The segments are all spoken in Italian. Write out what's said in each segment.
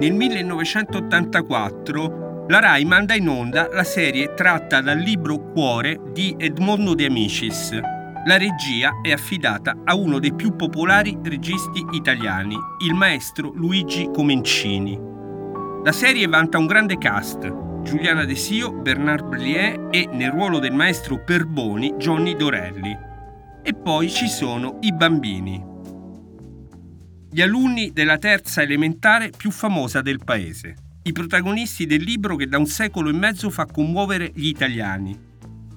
Nel 1984 la RAI manda in onda la serie tratta dal libro Cuore di Edmondo De Amicis. La regia è affidata a uno dei più popolari registi italiani, il maestro Luigi Comencini. La serie vanta un grande cast, Giuliana De Sio, Bernard Blier e nel ruolo del maestro Perboni Johnny Dorelli. E poi ci sono i bambini gli alunni della terza elementare più famosa del paese, i protagonisti del libro che da un secolo e mezzo fa commuovere gli italiani.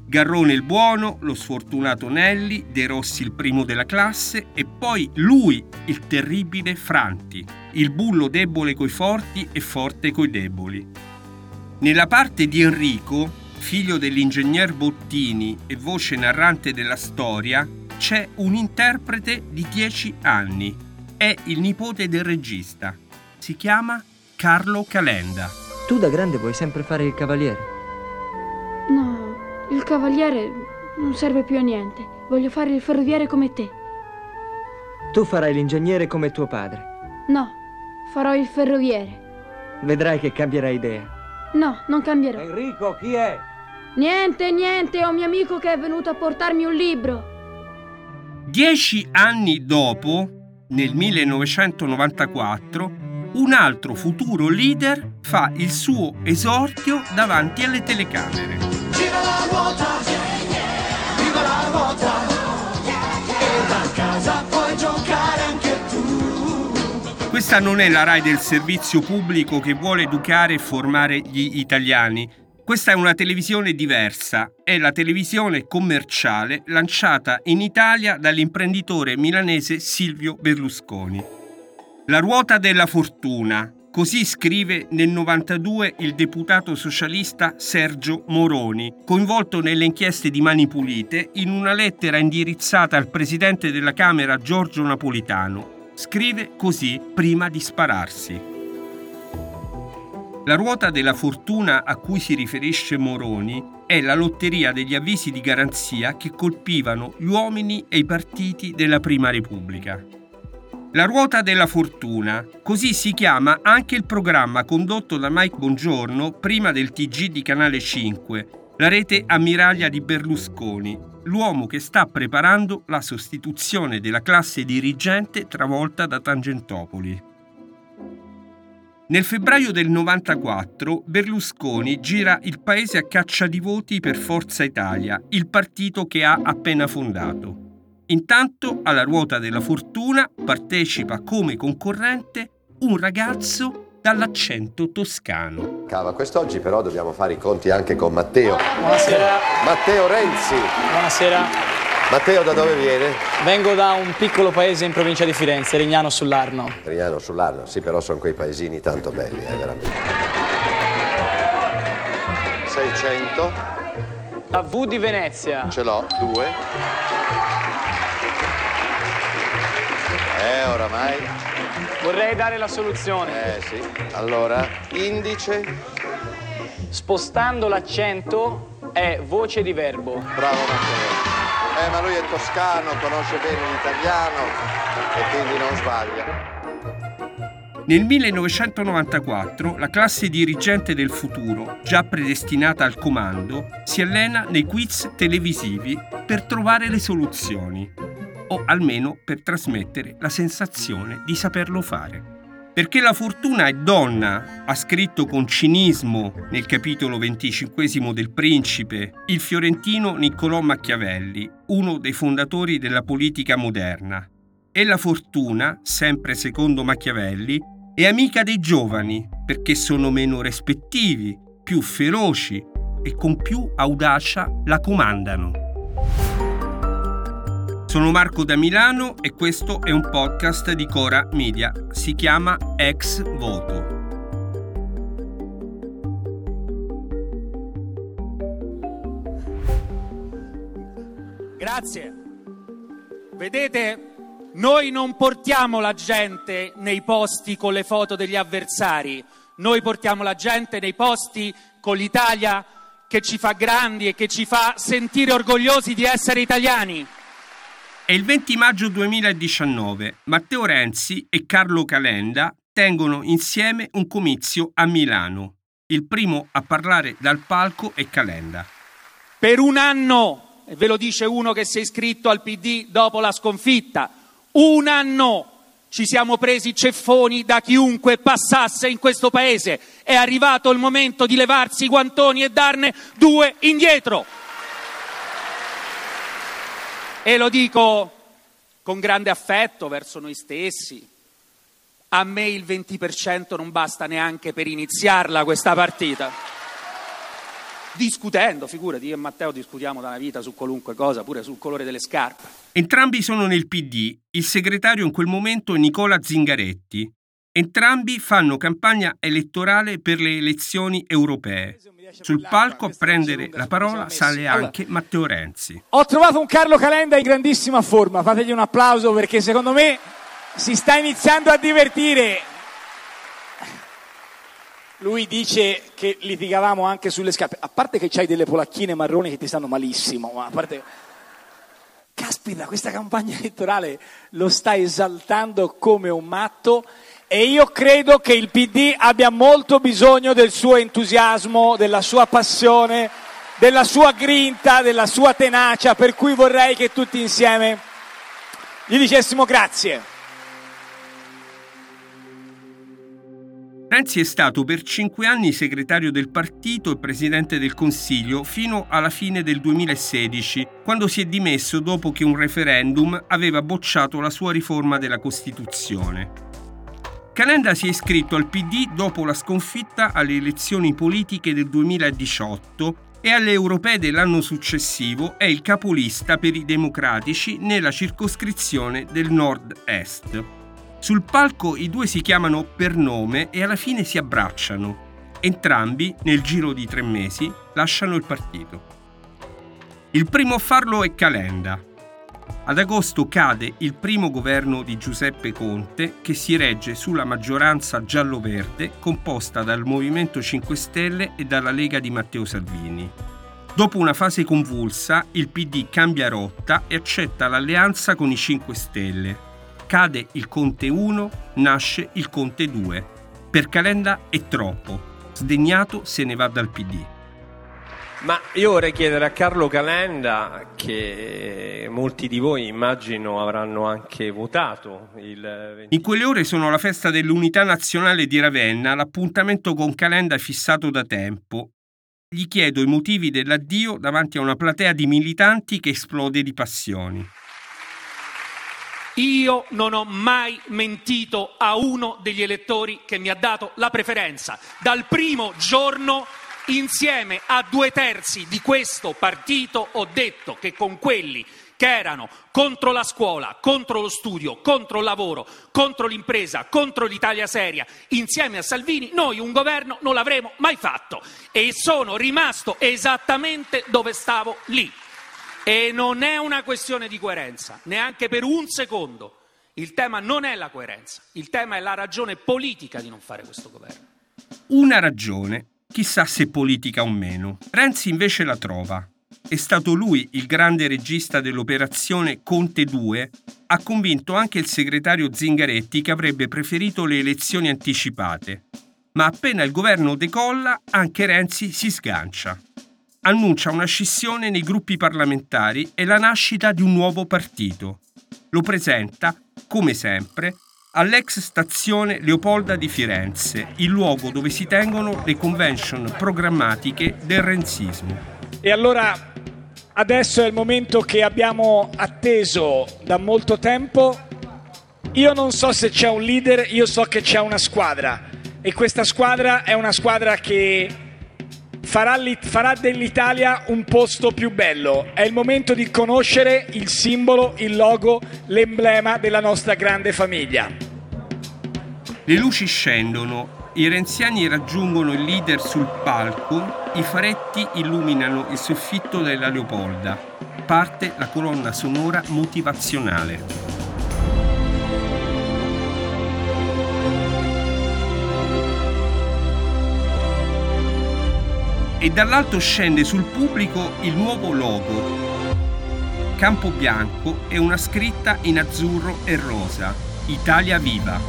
Garrone il buono, lo sfortunato Nelli, De Rossi il primo della classe e poi lui, il terribile Franti, il bullo debole coi forti e forte coi deboli. Nella parte di Enrico, figlio dell'ingegner Bottini e voce narrante della storia, c'è un interprete di 10 anni, è il nipote del regista. Si chiama Carlo Calenda. Tu da grande vuoi sempre fare il cavaliere? No, il cavaliere non serve più a niente. Voglio fare il ferroviere come te. Tu farai l'ingegnere come tuo padre. No, farò il ferroviere. Vedrai che cambierai idea. No, non cambierò. Enrico, chi è? Niente, niente, ho un mio amico che è venuto a portarmi un libro. Dieci anni dopo, nel 1994, un altro futuro leader fa il suo esordio davanti alle telecamere. Gira la ruota, viva la ruota, e da casa puoi giocare anche tu. Questa non è la RAI del servizio pubblico che vuole educare e formare gli italiani, questa è una televisione diversa, è la televisione commerciale lanciata in Italia dall'imprenditore milanese Silvio Berlusconi. La ruota della fortuna, così scrive nel 92 il deputato socialista Sergio Moroni, coinvolto nelle inchieste di Mani Pulite, in una lettera indirizzata al presidente della Camera Giorgio Napolitano. Scrive così prima di spararsi. La ruota della fortuna a cui si riferisce Moroni è la lotteria degli avvisi di garanzia che colpivano gli uomini e i partiti della Prima Repubblica. La ruota della fortuna, così si chiama anche il programma condotto da Mike Bongiorno prima del TG di Canale 5, la rete ammiraglia di Berlusconi, l'uomo che sta preparando la sostituzione della classe dirigente travolta da Tangentopoli. Nel febbraio del 94 Berlusconi gira il paese a caccia di voti per Forza Italia, il partito che ha appena fondato. Intanto alla ruota della fortuna partecipa come concorrente un ragazzo dall'accento toscano. Cava, quest'oggi però dobbiamo fare i conti anche con Matteo. Buonasera. Matteo Renzi. Buonasera. Matteo da dove viene? Vengo da un piccolo paese in provincia di Firenze, Rignano sull'Arno. Rignano sull'Arno, sì, però sono quei paesini tanto belli, eh, veramente. 600. La V di Venezia. Ce l'ho, due. Eh, oramai. Vorrei dare la soluzione. Eh, sì. Allora, indice. Spostando l'accento è voce di verbo. Bravo Matteo. Eh, ma lui è toscano, conosce bene l'italiano e quindi non sbaglia. Nel 1994 la classe dirigente del futuro, già predestinata al comando, si allena nei quiz televisivi per trovare le soluzioni, o almeno per trasmettere la sensazione di saperlo fare. Perché la fortuna è donna, ha scritto con cinismo nel capitolo venticinquesimo del Principe il fiorentino Niccolò Machiavelli, uno dei fondatori della politica moderna. E la fortuna, sempre secondo Machiavelli, è amica dei giovani perché sono meno rispettivi, più feroci e con più audacia la comandano. Sono Marco da Milano e questo è un podcast di Cora Media. Si chiama Ex Voto. Grazie. Vedete, noi non portiamo la gente nei posti con le foto degli avversari, noi portiamo la gente nei posti con l'Italia che ci fa grandi e che ci fa sentire orgogliosi di essere italiani. È il 20 maggio 2019. Matteo Renzi e Carlo Calenda tengono insieme un comizio a Milano. Il primo a parlare dal palco è Calenda. Per un anno, e ve lo dice uno che si è iscritto al PD dopo la sconfitta, un anno ci siamo presi ceffoni da chiunque passasse in questo paese. È arrivato il momento di levarsi i guantoni e darne due indietro. E lo dico con grande affetto verso noi stessi. A me il 20% non basta neanche per iniziarla questa partita. Discutendo, figurati, io e Matteo discutiamo da una vita su qualunque cosa, pure sul colore delle scarpe. Entrambi sono nel PD. Il segretario in quel momento è Nicola Zingaretti. Entrambi fanno campagna elettorale per le elezioni europee. Sul palco a prendere la parola sale anche Matteo Renzi. Ho trovato un Carlo Calenda in grandissima forma, fategli un applauso perché secondo me si sta iniziando a divertire. Lui dice che litigavamo anche sulle scarpe, a parte che c'hai delle polacchine marroni che ti stanno malissimo, ma a parte... Caspita, questa campagna elettorale lo sta esaltando come un matto e io credo che il PD abbia molto bisogno del suo entusiasmo, della sua passione, della sua grinta, della sua tenacia, per cui vorrei che tutti insieme gli dicessimo grazie. Renzi è stato per cinque anni segretario del partito e presidente del Consiglio fino alla fine del 2016, quando si è dimesso dopo che un referendum aveva bocciato la sua riforma della Costituzione. Calenda si è iscritto al PD dopo la sconfitta alle elezioni politiche del 2018 e alle europee dell'anno successivo è il capolista per i democratici nella circoscrizione del nord-est. Sul palco i due si chiamano per nome e alla fine si abbracciano. Entrambi, nel giro di tre mesi, lasciano il partito. Il primo a farlo è Calenda, ad agosto cade il primo governo di Giuseppe Conte che si regge sulla maggioranza giallo-verde composta dal Movimento 5 Stelle e dalla Lega di Matteo Salvini. Dopo una fase convulsa, il PD cambia rotta e accetta l'alleanza con i 5 Stelle. Cade il Conte 1, nasce il Conte 2. Per Calenda è troppo. Sdegnato se ne va dal PD. Ma io vorrei chiedere a Carlo Calenda, che molti di voi immagino avranno anche votato il... In quelle ore sono la festa dell'Unità Nazionale di Ravenna, l'appuntamento con Calenda è fissato da tempo. Gli chiedo i motivi dell'addio davanti a una platea di militanti che esplode di passioni. Io non ho mai mentito a uno degli elettori che mi ha dato la preferenza. Dal primo giorno insieme a due terzi di questo partito ho detto che con quelli che erano contro la scuola, contro lo studio, contro il lavoro, contro l'impresa, contro l'Italia seria, insieme a Salvini, noi un governo non l'avremo mai fatto e sono rimasto esattamente dove stavo lì. E non è una questione di coerenza, neanche per un secondo. Il tema non è la coerenza, il tema è la ragione politica di non fare questo governo. Una ragione Chissà se politica o meno. Renzi invece la trova. È stato lui il grande regista dell'operazione Conte 2, ha convinto anche il segretario Zingaretti che avrebbe preferito le elezioni anticipate. Ma appena il governo decolla, anche Renzi si sgancia. Annuncia una scissione nei gruppi parlamentari e la nascita di un nuovo partito. Lo presenta, come sempre, all'ex stazione Leopolda di Firenze, il luogo dove si tengono le convention programmatiche del renzismo. E allora adesso è il momento che abbiamo atteso da molto tempo. Io non so se c'è un leader, io so che c'è una squadra e questa squadra è una squadra che farà, dell'Italia un posto più bello. È il momento di conoscere il simbolo, il logo, l'emblema della nostra grande famiglia. Le luci scendono, i renziani raggiungono il leader sul palco, i faretti illuminano il soffitto della Leopolda. Parte la colonna sonora motivazionale. e dall'alto scende sul pubblico il nuovo logo. Campo bianco e una scritta in azzurro e rosa, Italia viva.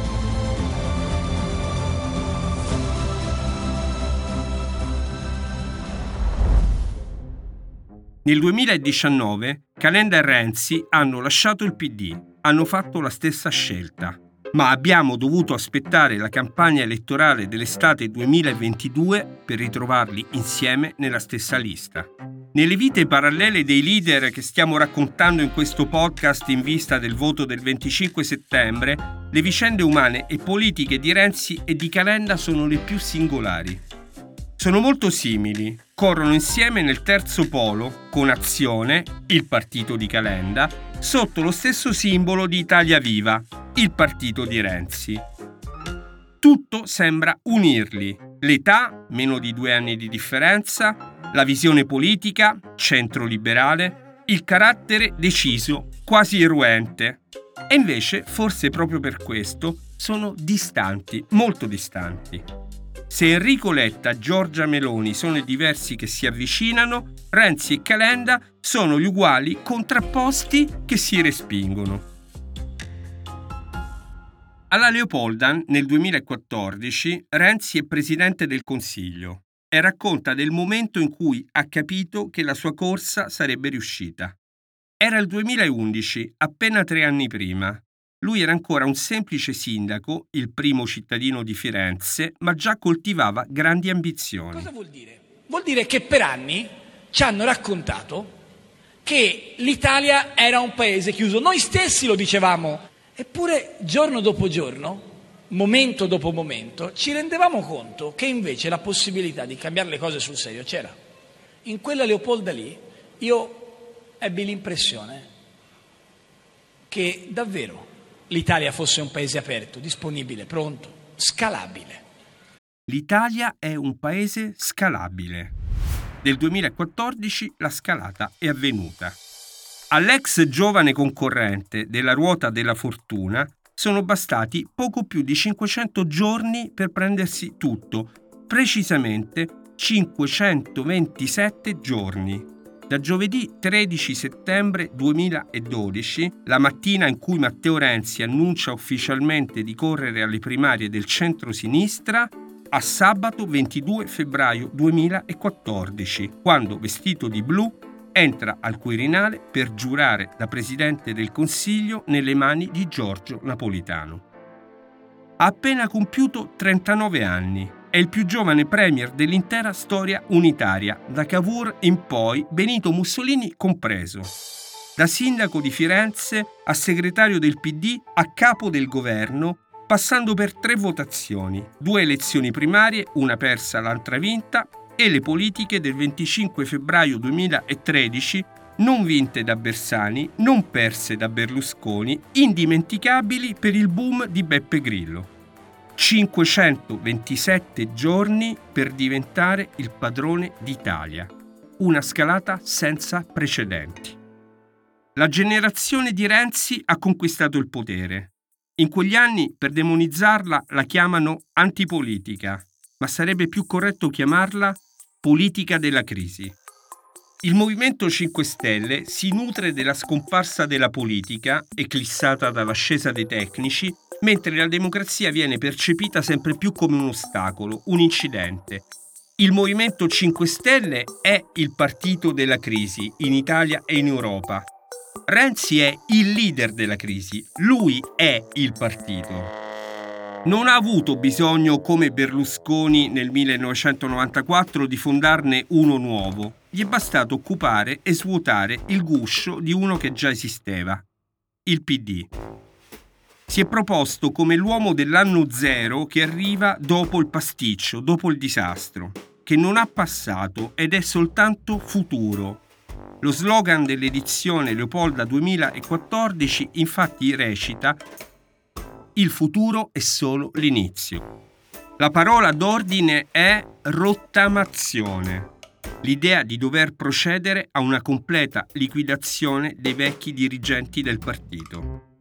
Nel 2019 Calenda e Renzi hanno lasciato il PD, hanno fatto la stessa scelta ma abbiamo dovuto aspettare la campagna elettorale dell'estate 2022 per ritrovarli insieme nella stessa lista. Nelle vite parallele dei leader che stiamo raccontando in questo podcast in vista del voto del 25 settembre, le vicende umane e politiche di Renzi e di Calenda sono le più singolari. Sono molto simili, corrono insieme nel terzo polo, con Azione, il partito di Calenda, sotto lo stesso simbolo di Italia Viva, il partito di Renzi. Tutto sembra unirli. L'età, meno di due anni di differenza, la visione politica, centro-liberale, il carattere deciso, quasi eruente. E invece, forse proprio per questo, sono distanti, molto distanti. Se Enrico Letta Giorgia Meloni sono i diversi che si avvicinano, Renzi e Calenda sono gli uguali contrapposti che si respingono. Alla Leopoldan nel 2014 Renzi è presidente del Consiglio e racconta del momento in cui ha capito che la sua corsa sarebbe riuscita. Era il 2011, appena tre anni prima, lui era ancora un semplice sindaco, il primo cittadino di Firenze, ma già coltivava grandi ambizioni. Cosa vuol dire? Vuol dire che per anni ci hanno raccontato che l'Italia era un paese chiuso. Noi stessi lo dicevamo, eppure giorno dopo giorno, momento dopo momento, ci rendevamo conto che invece la possibilità di cambiare le cose sul serio c'era. In quella Leopolda lì io ebbi l'impressione che davvero l'Italia fosse un paese aperto, disponibile, pronto, scalabile. L'Italia è un paese scalabile. Nel 2014 la scalata è avvenuta. All'ex giovane concorrente della ruota della fortuna sono bastati poco più di 500 giorni per prendersi tutto, precisamente 527 giorni da giovedì 13 settembre 2012, la mattina in cui Matteo Renzi annuncia ufficialmente di correre alle primarie del centro-sinistra, a sabato 22 febbraio 2014, quando, vestito di blu, entra al Quirinale per giurare da Presidente del Consiglio nelle mani di Giorgio Napolitano. Ha appena compiuto 39 anni è il più giovane premier dell'intera storia unitaria, da Cavour in poi, Benito Mussolini compreso. Da sindaco di Firenze a segretario del PD a capo del governo, passando per tre votazioni, due elezioni primarie, una persa, l'altra vinta, e le politiche del 25 febbraio 2013 non vinte da Bersani, non perse da Berlusconi, indimenticabili per il boom di Beppe Grillo. 527 giorni per diventare il padrone d'Italia. Una scalata senza precedenti. La generazione di Renzi ha conquistato il potere. In quegli anni, per demonizzarla, la chiamano antipolitica, ma sarebbe più corretto chiamarla politica della crisi. Il Movimento 5 Stelle si nutre della scomparsa della politica, eclissata dall'ascesa dei tecnici, mentre la democrazia viene percepita sempre più come un ostacolo, un incidente. Il Movimento 5 Stelle è il partito della crisi in Italia e in Europa. Renzi è il leader della crisi, lui è il partito. Non ha avuto bisogno, come Berlusconi nel 1994, di fondarne uno nuovo. Gli è bastato occupare e svuotare il guscio di uno che già esisteva, il PD si è proposto come l'uomo dell'anno zero che arriva dopo il pasticcio, dopo il disastro, che non ha passato ed è soltanto futuro. Lo slogan dell'edizione Leopolda 2014 infatti recita Il futuro è solo l'inizio. La parola d'ordine è rottamazione, l'idea di dover procedere a una completa liquidazione dei vecchi dirigenti del partito.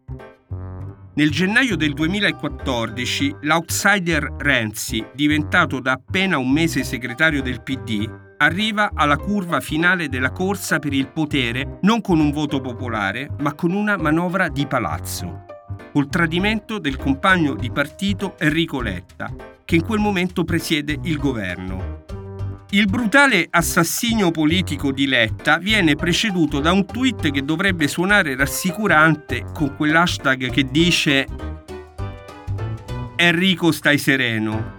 Nel gennaio del 2014 l'outsider Renzi, diventato da appena un mese segretario del PD, arriva alla curva finale della corsa per il potere non con un voto popolare, ma con una manovra di palazzo, col tradimento del compagno di partito Enrico Letta, che in quel momento presiede il governo. Il brutale assassinio politico di Letta viene preceduto da un tweet che dovrebbe suonare rassicurante con quell'hashtag che dice Enrico stai sereno.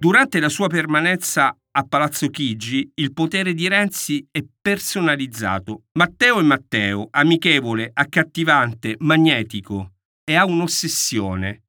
Durante la sua permanenza a Palazzo Chigi, il potere di Renzi è personalizzato. Matteo è Matteo, amichevole, accattivante, magnetico e ha un'ossessione,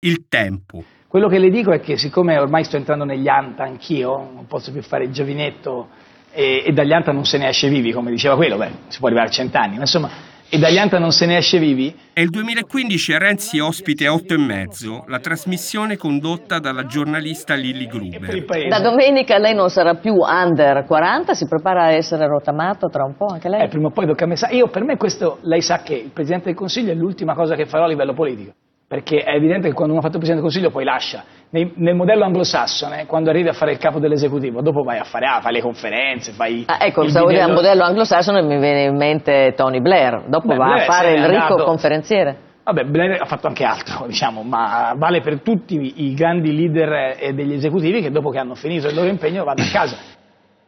il tempo. Quello che le dico è che siccome ormai sto entrando negli anta anch'io, non posso più fare il giovinetto e, e dagli anta non se ne esce vivi, come diceva quello, beh, si può arrivare a cent'anni, ma insomma, e dagli anta non se ne esce vivi. È il 2015 a Renzi ospite a 8 e mezzo, la trasmissione condotta dalla giornalista Lilly Gruber. Da domenica lei non sarà più under 40, si prepara a essere rotamato tra un po' anche lei? Eh, prima o poi tocca a me. Io, per me questo, lei sa che il Presidente del Consiglio è l'ultima cosa che farò a livello politico perché è evidente che quando uno ha fatto il Presidente del Consiglio poi lascia. Nei, nel modello anglosassone, quando arrivi a fare il capo dell'esecutivo, dopo vai a fare, ah, fai le conferenze, fai... Ah, ecco, stavo dicendo il modello anglosassone mi viene in mente Tony Blair, dopo Beh, va Blair a fare il ricco andato... conferenziere. Vabbè, Blair ha fatto anche altro, diciamo, ma vale per tutti i grandi leader eh, degli esecutivi che dopo che hanno finito il loro impegno vanno a casa.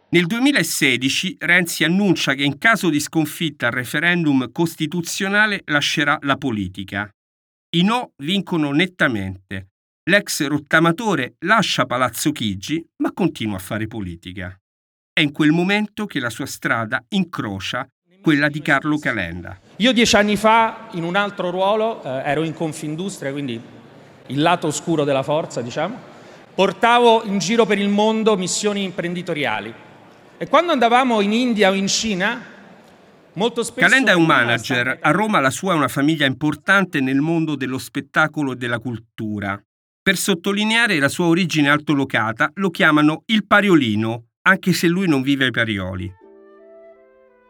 Nel 2016 Renzi annuncia che in caso di sconfitta al referendum costituzionale lascerà la politica. I no vincono nettamente. L'ex rottamatore lascia Palazzo Chigi, ma continua a fare politica. È in quel momento che la sua strada incrocia quella di Carlo Calenda. Io dieci anni fa, in un altro ruolo, eh, ero in Confindustria, quindi il lato oscuro della forza, diciamo, portavo in giro per il mondo missioni imprenditoriali. E quando andavamo in India o in Cina, Calenda è un manager, a Roma la sua è una famiglia importante nel mondo dello spettacolo e della cultura. Per sottolineare la sua origine altolocata lo chiamano il Pariolino, anche se lui non vive ai Parioli.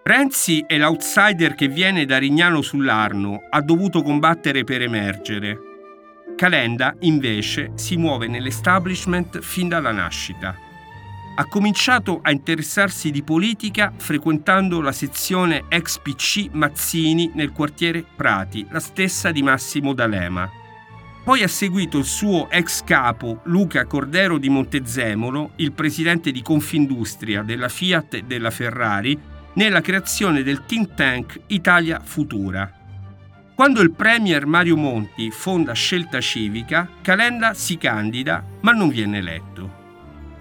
Renzi è l'outsider che viene da Rignano sull'Arno, ha dovuto combattere per emergere. Calenda, invece, si muove nell'establishment fin dalla nascita. Ha cominciato a interessarsi di politica frequentando la sezione ex PC Mazzini nel quartiere Prati, la stessa di Massimo D'Alema. Poi ha seguito il suo ex capo Luca Cordero di Montezemolo, il presidente di Confindustria della Fiat e della Ferrari, nella creazione del think tank Italia Futura. Quando il premier Mario Monti fonda Scelta Civica, Calenda si candida ma non viene eletto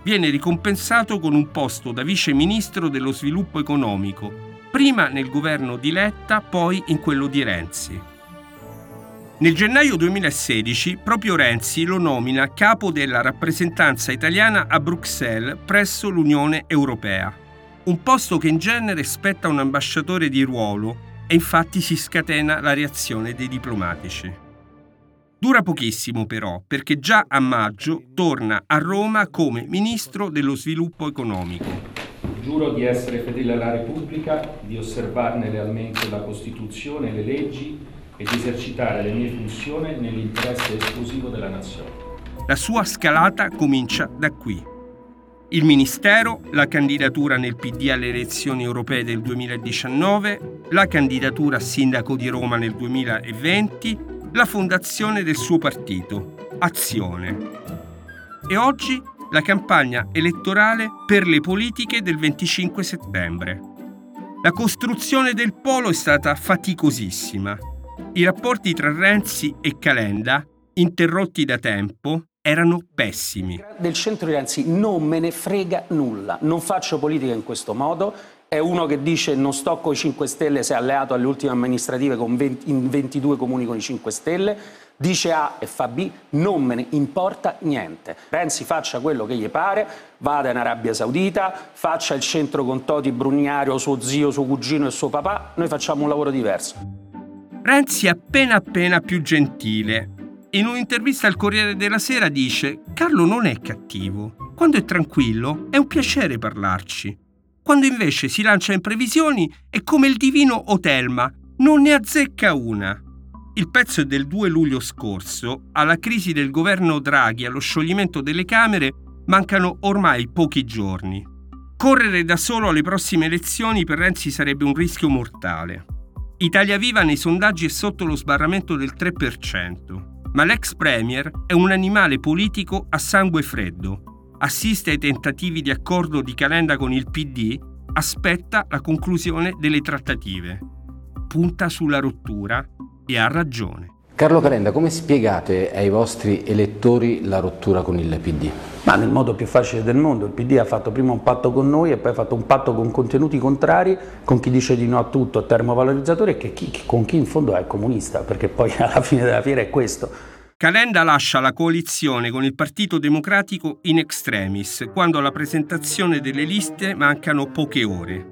viene ricompensato con un posto da vice ministro dello sviluppo economico, prima nel governo di Letta, poi in quello di Renzi. Nel gennaio 2016 proprio Renzi lo nomina capo della rappresentanza italiana a Bruxelles presso l'Unione Europea, un posto che in genere spetta un ambasciatore di ruolo e infatti si scatena la reazione dei diplomatici. Dura pochissimo però, perché già a maggio torna a Roma come ministro dello sviluppo economico. Giuro di essere fedele alla Repubblica, di osservarne lealmente la Costituzione e le leggi e di esercitare le mie funzioni nell'interesse esclusivo della Nazione. La sua scalata comincia da qui. Il Ministero, la candidatura nel PD alle elezioni europee del 2019, la candidatura a sindaco di Roma nel 2020 la fondazione del suo partito, Azione. E oggi la campagna elettorale per le politiche del 25 settembre. La costruzione del polo è stata faticosissima. I rapporti tra Renzi e Calenda, interrotti da tempo, erano pessimi. Del centro di Renzi non me ne frega nulla, non faccio politica in questo modo, è uno che dice non sto con i 5 Stelle se è alleato alle ultime amministrative 20, in 22 comuni con i 5 Stelle, dice A e fa B, non me ne importa niente. Renzi faccia quello che gli pare, vada in Arabia Saudita, faccia il centro con Toti Brugnario, suo zio, suo cugino e suo papà, noi facciamo un lavoro diverso. Renzi è appena appena più gentile. In un'intervista al Corriere della Sera dice Carlo non è cattivo. Quando è tranquillo è un piacere parlarci quando invece si lancia in previsioni è come il divino Otelma, non ne azzecca una. Il pezzo è del 2 luglio scorso, alla crisi del governo Draghi allo scioglimento delle Camere mancano ormai pochi giorni. Correre da solo alle prossime elezioni per Renzi sarebbe un rischio mortale. Italia Viva nei sondaggi è sotto lo sbarramento del 3%, ma l'ex premier è un animale politico a sangue freddo assiste ai tentativi di accordo di Calenda con il PD, aspetta la conclusione delle trattative. Punta sulla rottura e ha ragione. Carlo Calenda, come spiegate ai vostri elettori la rottura con il PD? Ma nel modo più facile del mondo, il PD ha fatto prima un patto con noi e poi ha fatto un patto con contenuti contrari, con chi dice di no a tutto, a termovalorizzatore e chi, con chi in fondo è comunista, perché poi alla fine della fiera è questo. Calenda lascia la coalizione con il Partito Democratico in extremis, quando alla presentazione delle liste mancano poche ore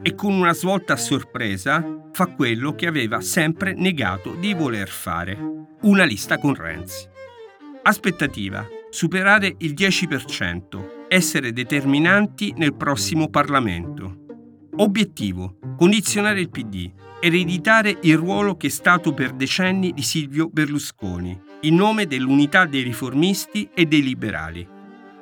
e con una svolta a sorpresa fa quello che aveva sempre negato di voler fare, una lista con Renzi. Aspettativa, superare il 10%, essere determinanti nel prossimo Parlamento. Obiettivo, condizionare il PD, ereditare il ruolo che è stato per decenni di Silvio Berlusconi, in nome dell'unità dei riformisti e dei liberali.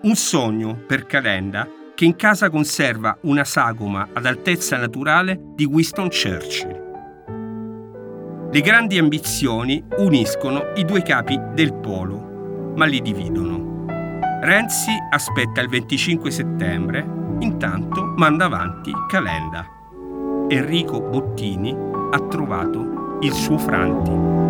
Un sogno per Calenda che in casa conserva una sagoma ad altezza naturale di Winston Churchill. Le grandi ambizioni uniscono i due capi del polo, ma li dividono. Renzi aspetta il 25 settembre, intanto manda avanti Calenda. Enrico Bottini ha trovato il suo Franti.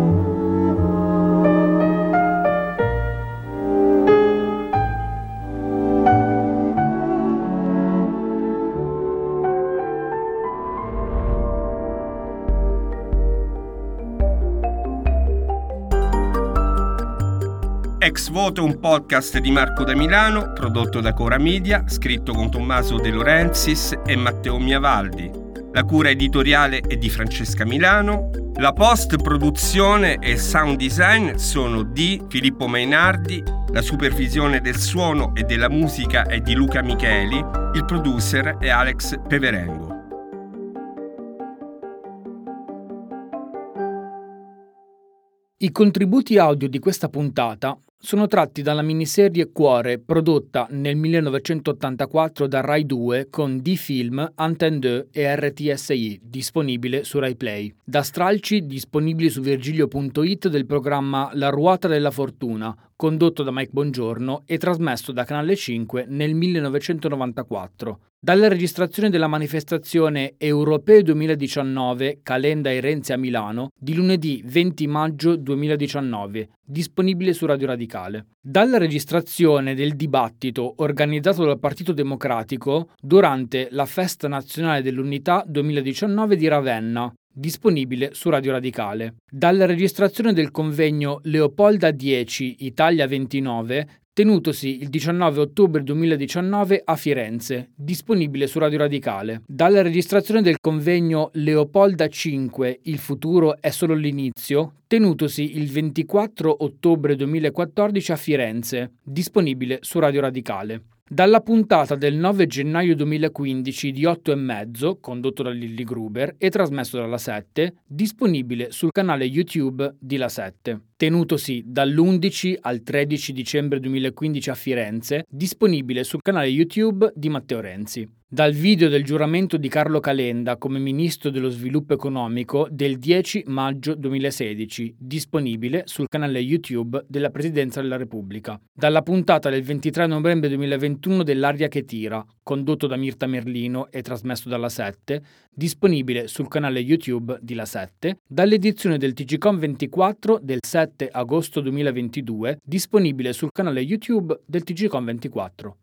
Voto è un podcast di Marco da Milano, prodotto da Cora Media, scritto con Tommaso De Laurenzis e Matteo Miavaldi. La cura editoriale è di Francesca Milano. La post-produzione e sound design sono di Filippo Mainardi. La supervisione del suono e della musica è di Luca Micheli. Il producer è Alex Peverengo. I contributi audio di questa puntata sono tratti dalla miniserie Cuore prodotta nel 1984 da Rai 2 con D-Film, Antenne 2 e RTSI, disponibile su Rai Play. Da stralci disponibili su virgilio.it del programma La ruota della fortuna, condotto da Mike Bongiorno e trasmesso da Canale 5 nel 1994. Dalla registrazione della manifestazione Europeo 2019 Calenda e Renzi a Milano di lunedì 20 maggio 2019, disponibile su Radio Radicale. Dalla registrazione del dibattito organizzato dal Partito Democratico durante la Festa Nazionale dell'Unità 2019 di Ravenna, disponibile su Radio Radicale. Dalla registrazione del convegno Leopolda 10 Italia 29 tenutosi il 19 ottobre 2019 a Firenze, disponibile su Radio Radicale. Dalla registrazione del convegno Leopolda 5 Il futuro è solo l'inizio, tenutosi il 24 ottobre 2014 a Firenze, disponibile su Radio Radicale. Dalla puntata del 9 gennaio 2015 di 8 e mezzo, condotto da Lilly Gruber e trasmesso dalla 7, disponibile sul canale YouTube di La 7 tenutosi dall'11 al 13 dicembre 2015 a Firenze, disponibile sul canale YouTube di Matteo Renzi. Dal video del giuramento di Carlo Calenda come Ministro dello Sviluppo Economico del 10 maggio 2016, disponibile sul canale YouTube della Presidenza della Repubblica. Dalla puntata del 23 novembre 2021 dell'Aria che tira, condotto da Mirta Merlino e trasmesso dalla 7, disponibile sul canale YouTube di La 7, dall'edizione del TGCOM 24 del 7 agosto 2022, disponibile sul canale YouTube del TGCOM 24.